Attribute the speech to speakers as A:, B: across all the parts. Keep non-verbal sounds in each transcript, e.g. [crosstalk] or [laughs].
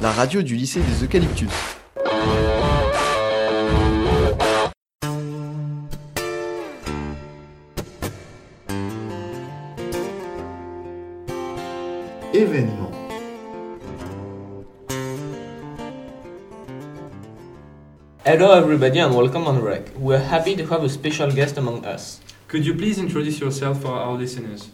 A: la radio du lycée des Eucalyptus.
B: Événement.
C: Hello, everybody, and welcome on Rec. We're happy to have a special guest among us.
D: Could you please introduce yourself for our listeners?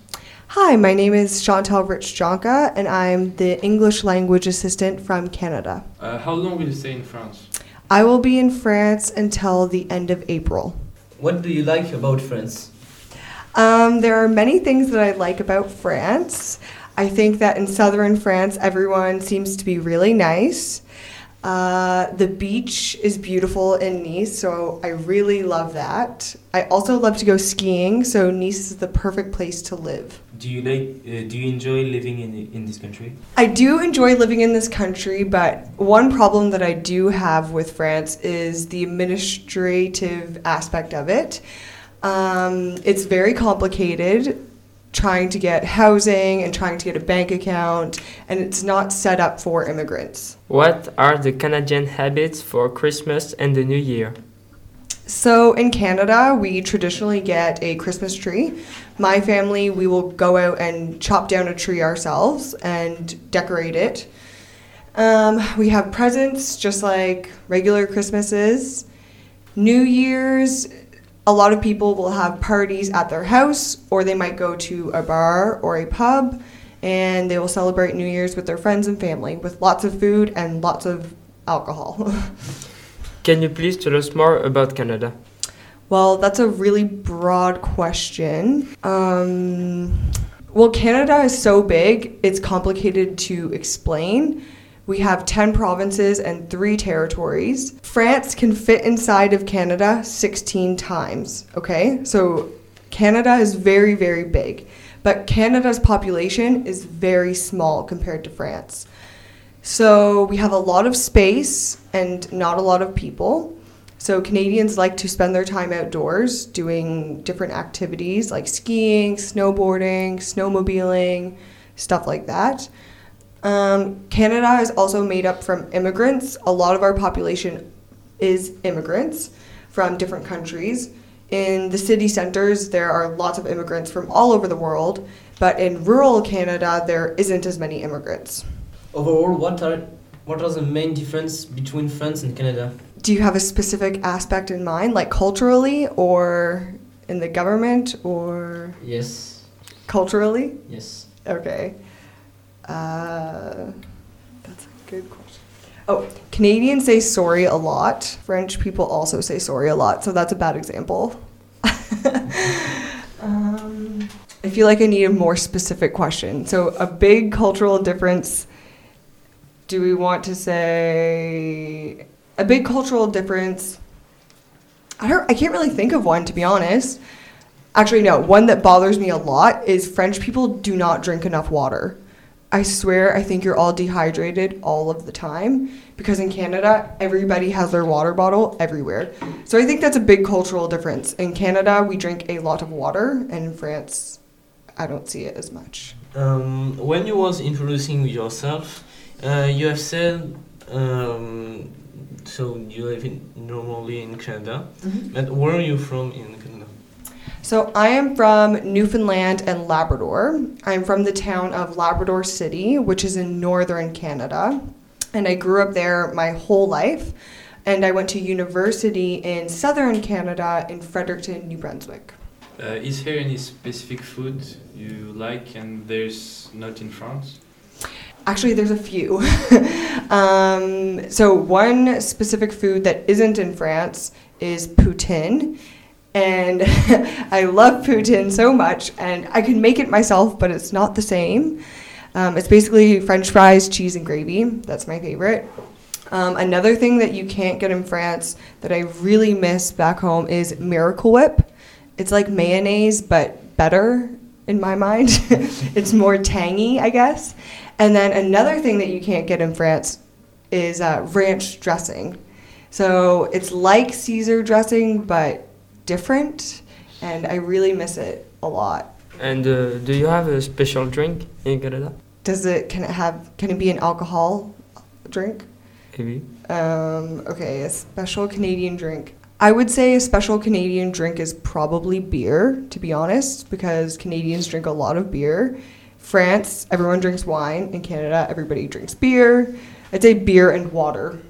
E: Hi, my name is Chantal Rich Jonka, and I'm the English language assistant from Canada.
D: Uh, how long will you stay in France?
E: I will be in France until the end of April.
C: What do you like about France?
E: Um, there are many things that I like about France. I think that in southern France, everyone seems to be really nice. Uh, the beach is beautiful in Nice, so I really love that. I also love to go skiing, so Nice is the perfect place to live.
F: Do you like? Uh, do you enjoy living in in this country?
E: I do enjoy living in this country, but one problem that I do have with France is the administrative aspect of it. Um, it's very complicated trying to get housing and trying to get a bank account, and it's not set up for immigrants.
G: What are the Canadian habits for Christmas and the New Year?
E: So in Canada, we traditionally get a Christmas tree. My family, we will go out and chop down a tree ourselves and decorate it. Um, we have presents just like regular Christmases. New Year's, a lot of people will have parties at their house or they might go to a bar or a pub and they will celebrate New Year's with their friends and family with lots of food and lots of alcohol. [laughs]
G: Can you please tell us more about Canada?
E: Well, that's a really broad question. Um, well, Canada is so big, it's complicated to explain. We have 10 provinces and 3 territories. France can fit inside of Canada 16 times, okay? So Canada is very, very big. But Canada's population is very small compared to France. So we have a lot of space and not a lot of people. So Canadians like to spend their time outdoors doing different activities like skiing, snowboarding, snowmobiling, stuff like that. Um, Canada is also made up from immigrants. A lot of our population is immigrants from different countries. In the city centers, there are lots of immigrants from all over the world, but in rural Canada, there isn't as many immigrants.
C: Overall, what are what are the main difference between France and Canada?
E: Do you have a specific aspect in mind, like culturally or in the government or
C: Yes,
E: culturally?
C: yes.
E: Okay. Uh, that's a good question. Oh, Canadians say sorry a lot. French people also say sorry a lot, so that's a bad example. [laughs] um, I feel like I need a more specific question. So, a big cultural difference. Do we want to say a big cultural difference? I don't. I can't really think of one to be honest. Actually, no. One that bothers me a lot is French people do not drink enough water. I swear, I think you're all dehydrated all of the time because in Canada, everybody has their water bottle everywhere. So I think that's a big cultural difference. In Canada, we drink a lot of water, and in France, I don't see it as much.
F: Um, when you was introducing yourself, uh, you have said um, so you live in, normally in Canada. But where are you from in Canada?
E: So I am from Newfoundland and Labrador. I'm from the town of Labrador City, which is in northern Canada. And I grew up there my whole life. And I went to university in southern Canada in Fredericton, New Brunswick.
D: Uh, is there any specific food you like and there's not in France?
E: Actually, there's a few. [laughs] um, so, one specific food that isn't in France is poutine. And [laughs] I love poutine so much, and I can make it myself, but it's not the same. Um, it's basically French fries, cheese, and gravy. That's my favorite. Um, another thing that you can't get in France that I really miss back home is Miracle Whip. It's like mayonnaise, but better in my mind. [laughs] it's more tangy, I guess. And then another thing that you can't get in France is uh, ranch dressing. So it's like Caesar dressing, but different. And I really miss it a lot.
G: And uh, do you have a special drink in Canada?
E: Does it can it have can it be an alcohol drink.
G: Maybe.
E: Um, okay, a special Canadian drink. I would say a special Canadian drink is probably beer, to be honest, because Canadians drink a lot of beer. France, everyone drinks wine. In Canada, everybody drinks beer. I'd say beer and water.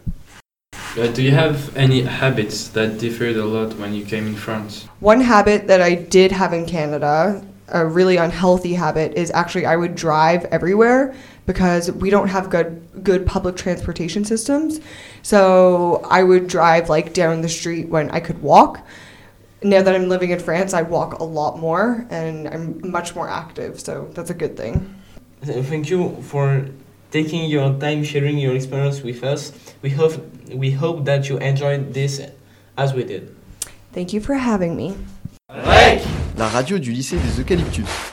D: Uh, do you have any habits that differed a lot when you came in France?
E: One habit that I did have in Canada, a really unhealthy habit, is actually I would drive everywhere because we don't have good good public transportation systems. So I would drive like down the street when I could walk. Now that I'm living in France, I walk a lot more and I'm much more active. So that's a good thing.
F: Thank you for taking your time sharing your experience with us. We hope we hope that you enjoyed this as we did.
E: Thank you for having me.
A: La radio du lycée des Eucalyptus.